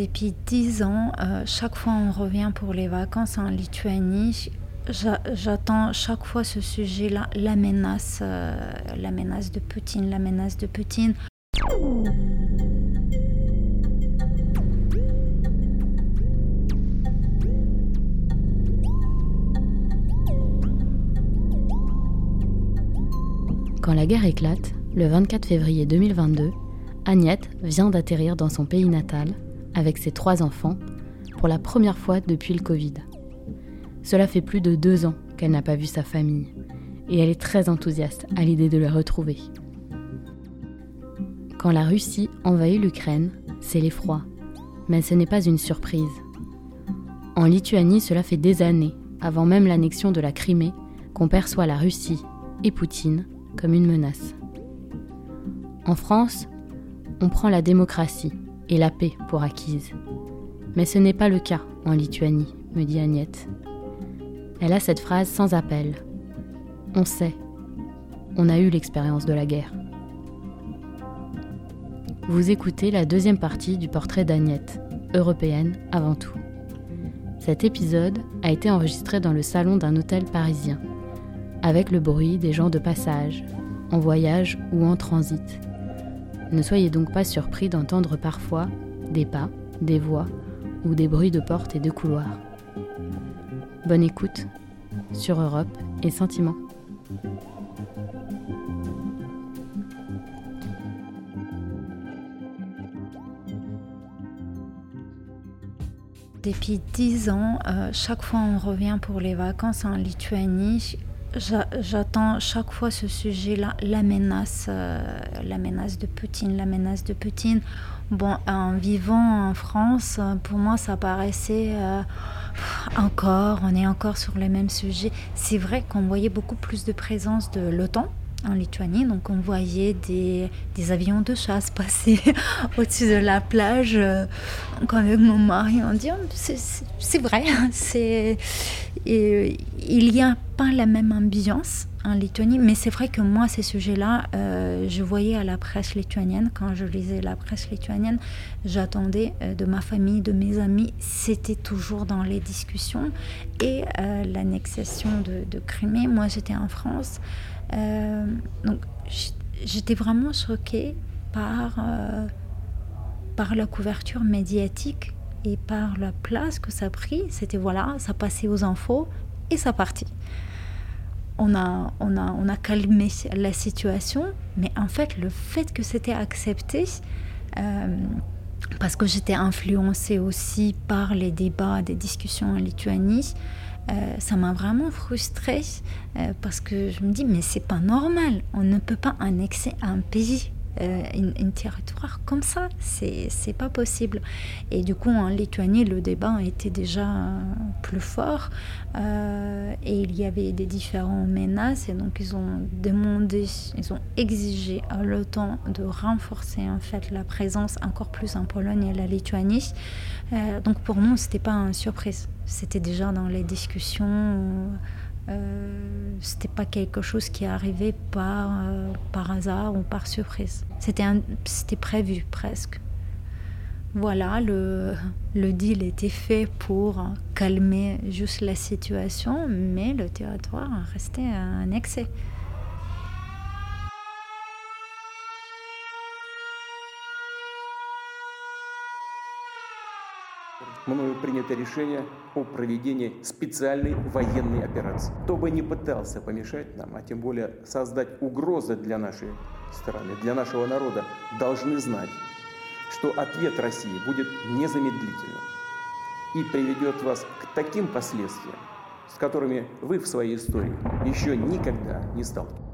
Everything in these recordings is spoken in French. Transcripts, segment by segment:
Depuis dix ans, euh, chaque fois on revient pour les vacances en Lituanie, j'attends chaque fois ce sujet-là, la menace, euh, la menace de Poutine, la menace de Poutine. Quand la guerre éclate, le 24 février 2022, Agnette vient d'atterrir dans son pays natal avec ses trois enfants pour la première fois depuis le Covid. Cela fait plus de deux ans qu'elle n'a pas vu sa famille et elle est très enthousiaste à l'idée de les retrouver. Quand la Russie envahit l'Ukraine, c'est l'effroi, mais ce n'est pas une surprise. En Lituanie, cela fait des années, avant même l'annexion de la Crimée, qu'on perçoit la Russie et Poutine comme une menace. En France, on prend la démocratie et la paix pour acquise. Mais ce n'est pas le cas en Lituanie, me dit Agnette. Elle a cette phrase sans appel. On sait. On a eu l'expérience de la guerre. Vous écoutez la deuxième partie du portrait d'Agnette, européenne avant tout. Cet épisode a été enregistré dans le salon d'un hôtel parisien, avec le bruit des gens de passage, en voyage ou en transit. Ne soyez donc pas surpris d'entendre parfois des pas, des voix ou des bruits de portes et de couloirs. Bonne écoute sur Europe et Sentiments. Depuis dix ans, euh, chaque fois on revient pour les vacances en Lituanie, J'attends chaque fois ce sujet-là, la menace, euh, la menace de Poutine, la menace de Poutine. Bon, en vivant en France, pour moi, ça paraissait euh, encore, on est encore sur le même sujet. C'est vrai qu'on voyait beaucoup plus de présence de l'OTAN en Lituanie. Donc on voyait des, des avions de chasse passer au-dessus de la plage. Donc avec mon mari, on dit, oh, c'est vrai, c'est, il n'y a pas la même ambiance en Lituanie, mais c'est vrai que moi, ces sujets-là, euh, je voyais à la presse lituanienne, quand je lisais la presse lituanienne, j'attendais euh, de ma famille, de mes amis, c'était toujours dans les discussions. Et euh, l'annexation de, de Crimée, moi j'étais en France, euh, donc j'étais vraiment choquée par, euh, par la couverture médiatique et par la place que ça a pris. C'était voilà, ça passait aux infos et ça partit. On a, on, a, on a calmé la situation, mais en fait, le fait que c'était accepté, euh, parce que j'étais influencée aussi par les débats, des discussions en Lituanie, euh, ça m'a vraiment frustrée euh, parce que je me dis mais c'est pas normal, on ne peut pas annexer un pays euh, un, territoire comme ça. C'est pas possible. Et du coup, en Lituanie, le débat était déjà plus fort euh, et il y avait des différentes menaces. Et donc, ils ont demandé, ils ont exigé à l'OTAN de renforcer en fait la présence encore plus en Pologne et la Lituanie. Euh, donc, pour nous, c'était pas une surprise. C'était déjà dans les discussions. Euh, c'était pas quelque chose qui arrivait par, euh, par hasard ou par surprise. C'était, c'était prévu presque. Voilà, le, le deal était fait pour calmer juste la situation, mais le territoire restait un мною принято решение о проведении специальной военной операции. Кто бы не пытался помешать нам, а тем более создать угрозы для нашей страны, для нашего народа, должны знать, что ответ России будет незамедлительным и приведет вас к таким последствиям, с которыми вы в своей истории еще никогда не сталкивались.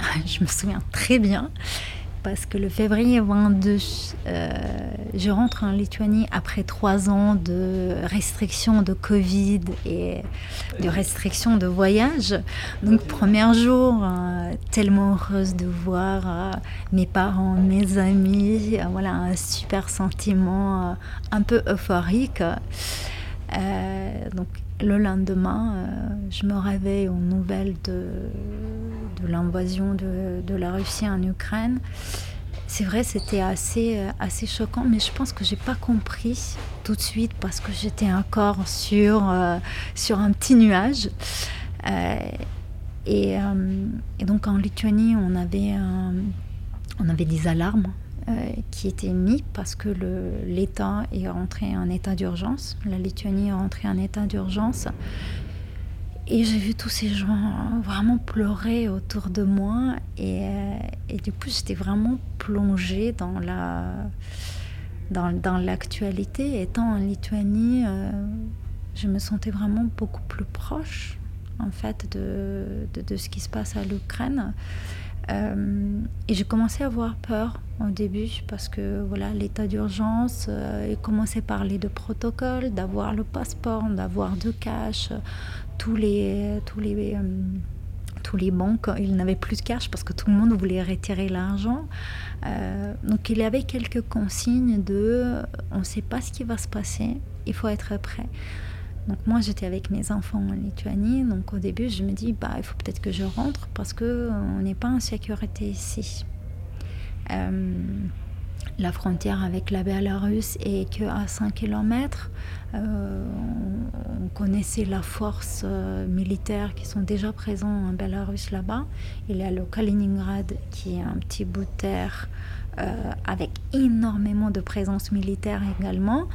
Je me souviens très bien. Parce que le février 22, euh, je rentre en Lituanie après trois ans de restrictions de Covid et de restrictions de voyage. Donc, premier jour, euh, tellement heureuse de voir euh, mes parents, mes amis, voilà, un super sentiment un peu euphorique. Donc, le lendemain, je me réveille aux nouvelles de, de l'invasion de, de, la Russie en Ukraine. c'est vrai, c'était assez, euh, assez choquant, mais je pense que j'ai pas compris tout de suite parce que j'étais encore sur, euh, sur un petit nuage. Euh, et, donc en Lituanie, on avait, on avait des alarmes qui étaient mises parce que l'État est rentré en état d'urgence. La Lituanie est rentrée en état d'urgence. Et j'ai vu tous ces gens vraiment pleurer autour de moi. Et, euh, du coup, j'étais vraiment plongée dans la dans, l'actualité. Étant en Lituanie, euh, je me sentais vraiment beaucoup plus proche, en fait, de, de ce qui se passe à l'Ukraine. Euh, et j'ai commencé à avoir peur au début parce que voilà l'état d'urgence, euh, commençait à parler de protocole, d'avoir le passeport, d'avoir de cash, tous les tous les euh, tous les banques, ils n'avaient plus de cash parce que tout le monde voulait retirer l'argent. donc il y avait quelques consignes de on ne sait pas ce qui va se passer, il faut être prêt. Donc moi j'étais avec mes enfants en Lituanie, donc au début je me dis bah il faut peut-être que je rentre parce que euh, on n'est pas en sécurité ici. Euh, la frontière avec la Bélarus est que à 5 km. Euh, on, connaissait la force militaire qui sont déjà présents en Bélarus là-bas. Il y a le Kaliningrad qui est un petit bout de terre avec énormément de présence militaire également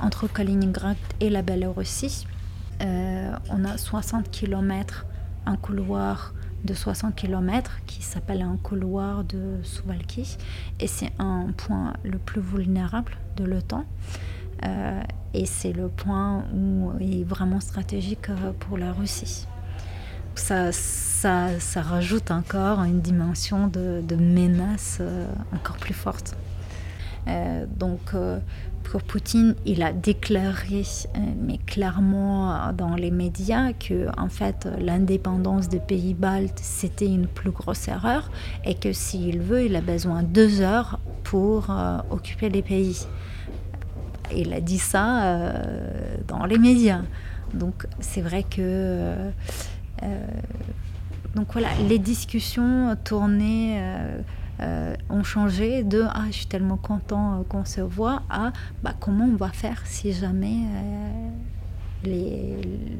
entre Kaliningrad et la Biélorussie. Euh, on a 60 km, un couloir de 60 km qui s'appelle un couloir de Suwalki et c'est un point le plus vulnérable de l'OTAN. Euh, et c'est le point où il est vraiment stratégique euh, pour la Russie. Ça, ça, ça rajoute encore une dimension de, menace encore plus forte. donc pour Poutine, il a déclaré, euh, mais clairement dans les médias, que en fait l'indépendance des pays baltes c'était une plus grosse erreur et que s'il veut, il a besoin de deux heures pour euh, occuper les pays. Il a dit ça euh, dans les médias. Donc c'est vrai que donc voilà, les discussions tournaient euh, ont changé de ah je suis tellement content euh, qu'on se voit à bah, comment on va faire si jamais euh, les,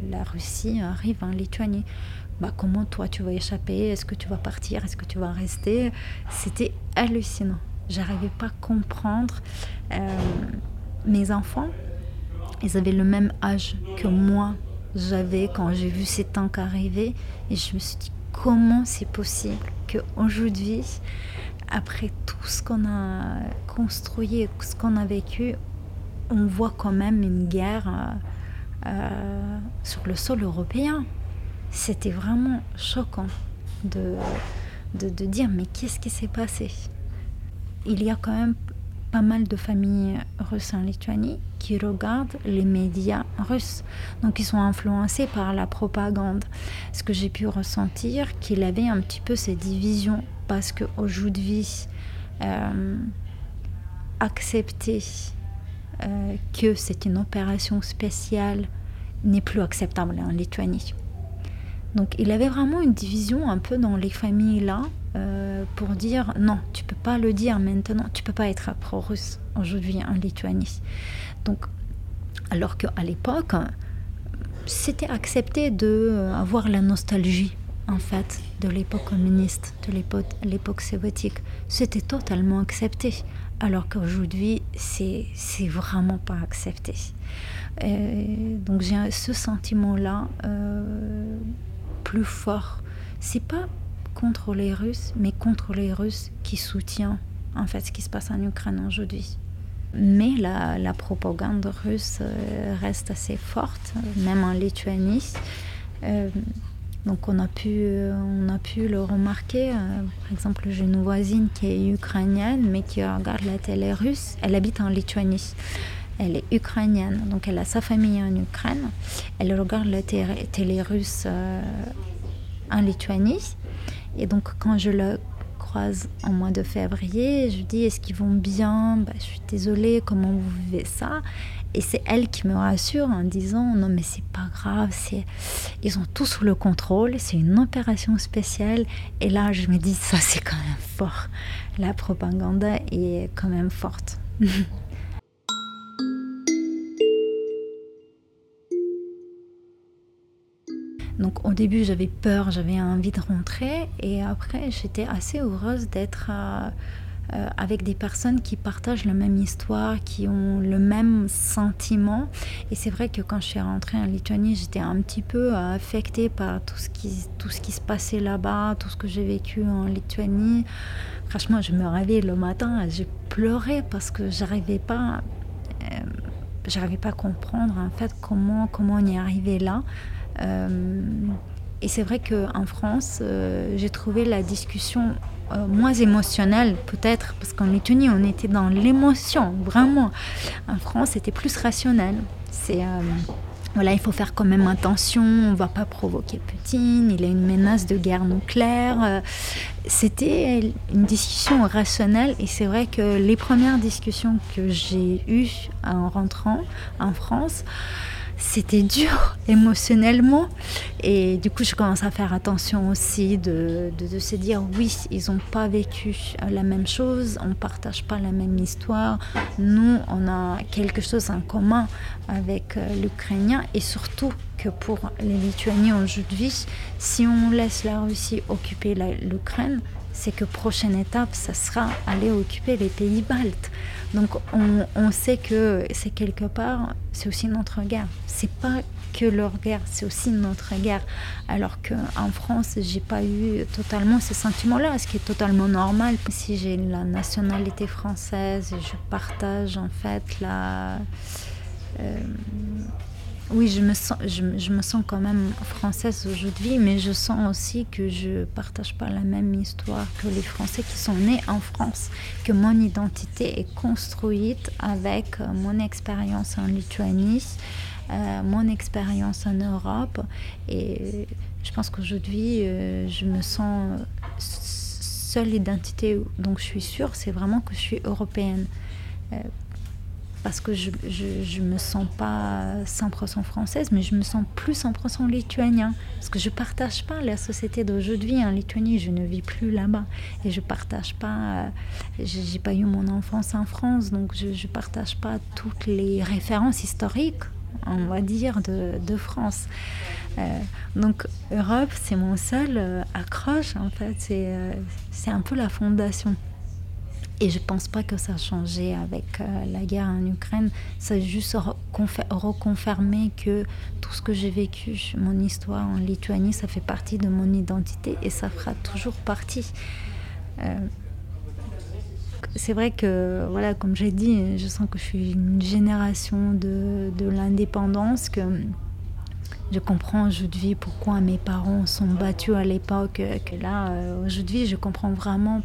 la Russie arrive en Lituanie? Bah, comment toi tu vas échapper? Est-ce que tu vas partir? Est-ce que tu vas rester? C'était hallucinant. J'arrivais pas à comprendre. mes enfants, ils avaient le même âge que moi j'avais quand j'ai vu ces tanks arriver et je me suis dit comment c'est possible qu'aujourd'hui après tout ce qu'on a construit, ce qu'on a vécu, on voit quand même une guerre euh, euh, sur le sol européen. C'était vraiment choquant de, de dire mais qu'est-ce qui s'est passé? Il y a quand même pas mal de familles russes en Lituanie qui regardent les médias russes. Donc ils sont influencés par la propagande. Ce que j'ai pu ressentir, qu'il avait un petit peu ces divisions parce qu'aujourd'hui, euh, accepter euh, que c'est une opération spéciale n'est plus acceptable en Lituanie. Donc il avait vraiment une division un peu dans les familles là euh, pour dire non, tu peux pas le dire maintenant, tu peux pas être pro-russe aujourd'hui en Lituanie. Donc alors qu'à l'époque, c'était accepté d'avoir euh, la nostalgie en fait de l'époque communiste, de l'époque soviétique. C'était totalement accepté, alors qu'aujourd'hui, c'est vraiment pas accepté. donc j'ai ce sentiment-là euh, plus fort. C'est pas contre les Russes, mais contre les Russes qui soutiennent en fait ce qui se passe en Ukraine aujourd'hui. Mais la, propagande russe euh, reste assez forte, même en Lituanie. Euh, donc on a pu, euh, on a pu le remarquer. Par exemple, j'ai une voisine qui est ukrainienne, mais qui regarde la télé russe. Elle habite en Lituanie. Elle est ukrainienne, donc elle a sa famille en Ukraine. Elle regarde la télé russe en Lituanie. Et donc quand je la en mois de février, je lui dis est-ce qu'ils vont bien? Bah, Je suis désolée, comment vous vivez ça? Et c'est elle qui me rassure en disant non mais c'est pas grave, c'est ils ont tout sous le contrôle, c'est une opération spéciale. Et là je me dis ça c'est quand même fort. La propagande est quand même forte. Donc au début j'avais peur, j'avais envie de rentrer et après j'étais assez heureuse d'être euh, euh, avec des personnes qui partagent la même histoire, qui ont le même sentiment. Et c'est vrai que quand je suis rentrée en Lituanie, j'étais un petit peu euh, affectée par tout ce qui, se passait là-bas, tout ce que j'ai vécu en Lituanie. Franchement, je me réveillais le matin, j'ai pleuré parce que j'arrivais pas, j'arrivais pas à comprendre en fait comment, comment on est arrivé là. Euh, et c'est vrai qu'en France, euh, j'ai trouvé la discussion euh, moins émotionnelle, peut-être, parce qu'en Lettonie, on était dans l'émotion, vraiment. En France, c'était plus rationnel. C'est. voilà, il faut faire quand même attention, on ne va pas provoquer Poutine, il a une menace de guerre nucléaire. C'était une discussion rationnelle et c'est vrai que les premières discussions que j'ai eues en rentrant en France, c'était dur émotionnellement. Et du coup, je commence à faire attention aussi de, de, se dire oui, ils n'ont pas vécu la même chose, on ne partage pas la même histoire. Nous, on a quelque chose en commun avec euh, l'Ukrainien et surtout que pour les Lituaniens aujourd'hui, si on laisse la Russie occuper l'Ukraine, c'est que prochaine étape, ça sera aller occuper les pays baltes. Donc on, on sait que c'est quelque part, c'est aussi notre guerre. C'est pas que leur guerre, c'est aussi notre guerre. Alors qu'en France, j'ai pas eu totalement ce sentiment-là, ce qui est totalement normal. Si j'ai la nationalité française, je partage en fait la. Euh, oui, je me, sens, je, me sens quand même française aujourd'hui, mais je sens aussi que je ne partage pas la même histoire que les Français qui sont nés en France, que mon identité est construite avec euh, mon expérience en Lituanie, euh, mon expérience en Europe, et je pense qu'aujourd'hui, euh, je me sens seule identité dont je suis sûre, c'est vraiment que je suis européenne parce que je, je, me sens pas 100% française, mais je me sens plus 100% lituanien. Parce que je partage pas la société d'aujourd'hui en Lituanie, je ne vis plus là-bas. Et je partage pas, euh, j'ai pas eu mon enfance en France, donc je, je partage pas toutes les références historiques, on va dire, de, de France. Euh, donc Europe, c'est mon seul euh, accroche, en fait, c'est c'est un peu la fondation. Et je ne pense pas que ça a changé avec euh, la guerre en Ukraine. Ça a juste reconfirmé que tout ce que j'ai vécu, mon histoire en Lituanie, ça fait partie de mon identité et ça fera toujours partie. Euh, c'est vrai que, voilà, comme j'ai dit, je sens que je suis une génération de, de l'indépendance, que je comprends aujourd'hui pourquoi mes parents sont battus à l'époque, que là, euh, aujourd'hui, je comprends vraiment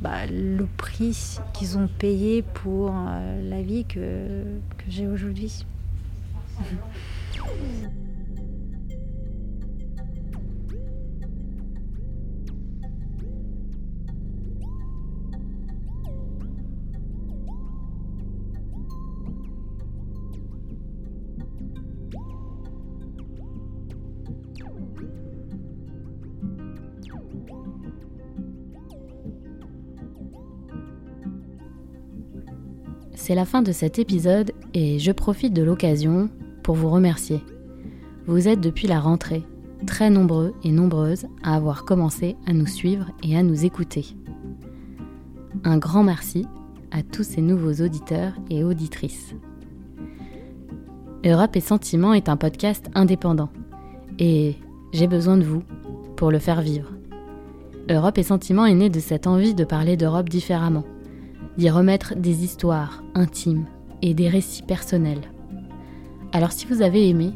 bah, le prix qu'ils ont payé pour euh, la vie que, que j'ai aujourd'hui. C'est la fin de cet épisode et je profite de l'occasion pour vous remercier. Vous êtes depuis la rentrée très nombreux et nombreuses à avoir commencé à nous suivre et à nous écouter. Un grand merci à tous ces nouveaux auditeurs et auditrices. Europe et Sentiments est un podcast indépendant et j'ai besoin de vous pour le faire vivre. Europe et Sentiments est né de cette envie de parler d'Europe différemment d'y remettre des histoires intimes et des récits personnels. Alors si vous avez aimé,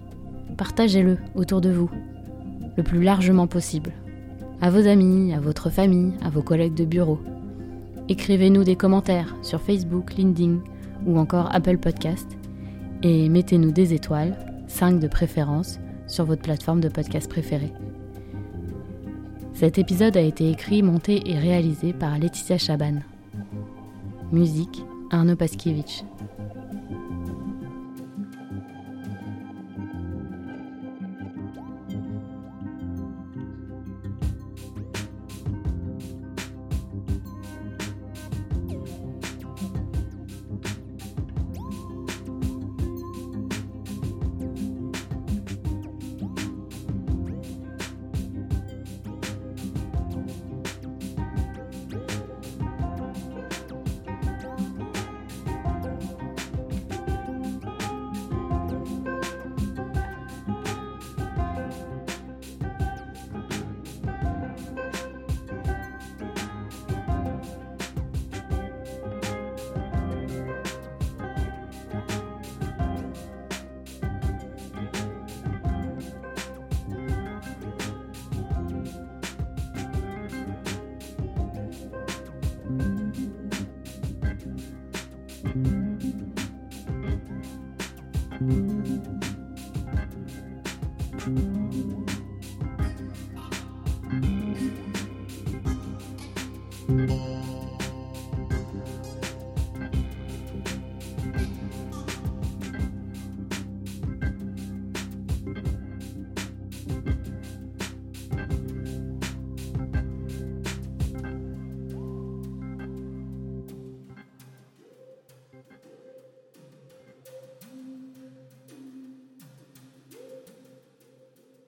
partagez-le autour de vous, le plus largement possible, à vos amis, à votre famille, à vos collègues de bureau. Écrivez-nous des commentaires sur Facebook, LinkedIn ou encore Apple Podcast et mettez-nous des étoiles, 5 de préférence, sur votre plateforme de podcast préférée. Cet épisode a été écrit, monté et réalisé par Laetitia Chaban. Musique Arnaud Paskiewicz. Bye.